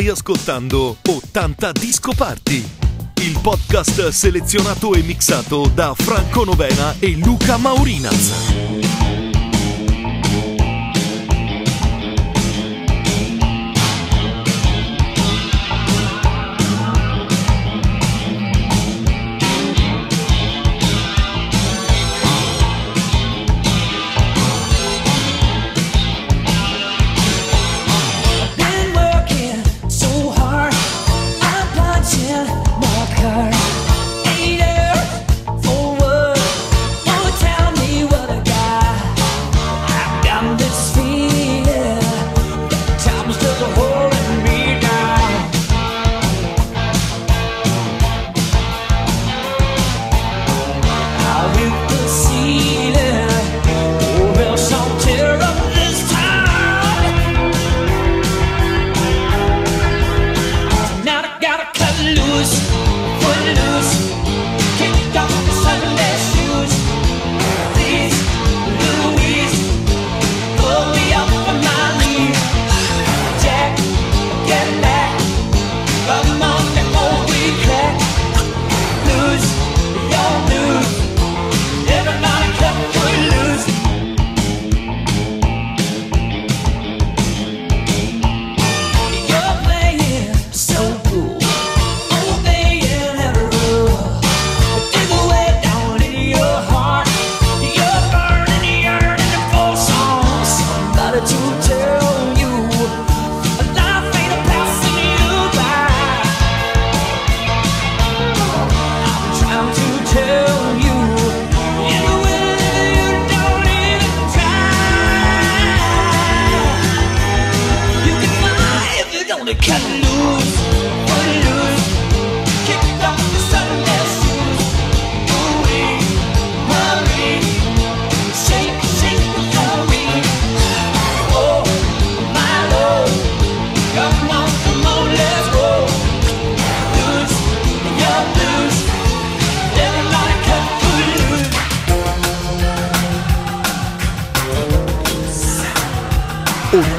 Stai ascoltando 80 Disco Party, il podcast selezionato e mixato da Franco Novena e Luca Maurinaz.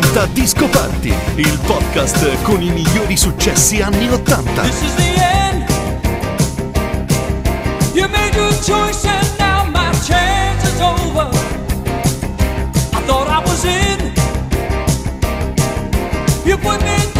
80 Disco Party, il podcast con i migliori successi anni 80. This is the end. You made your choice and now my chance is over. I thought I was in. You put me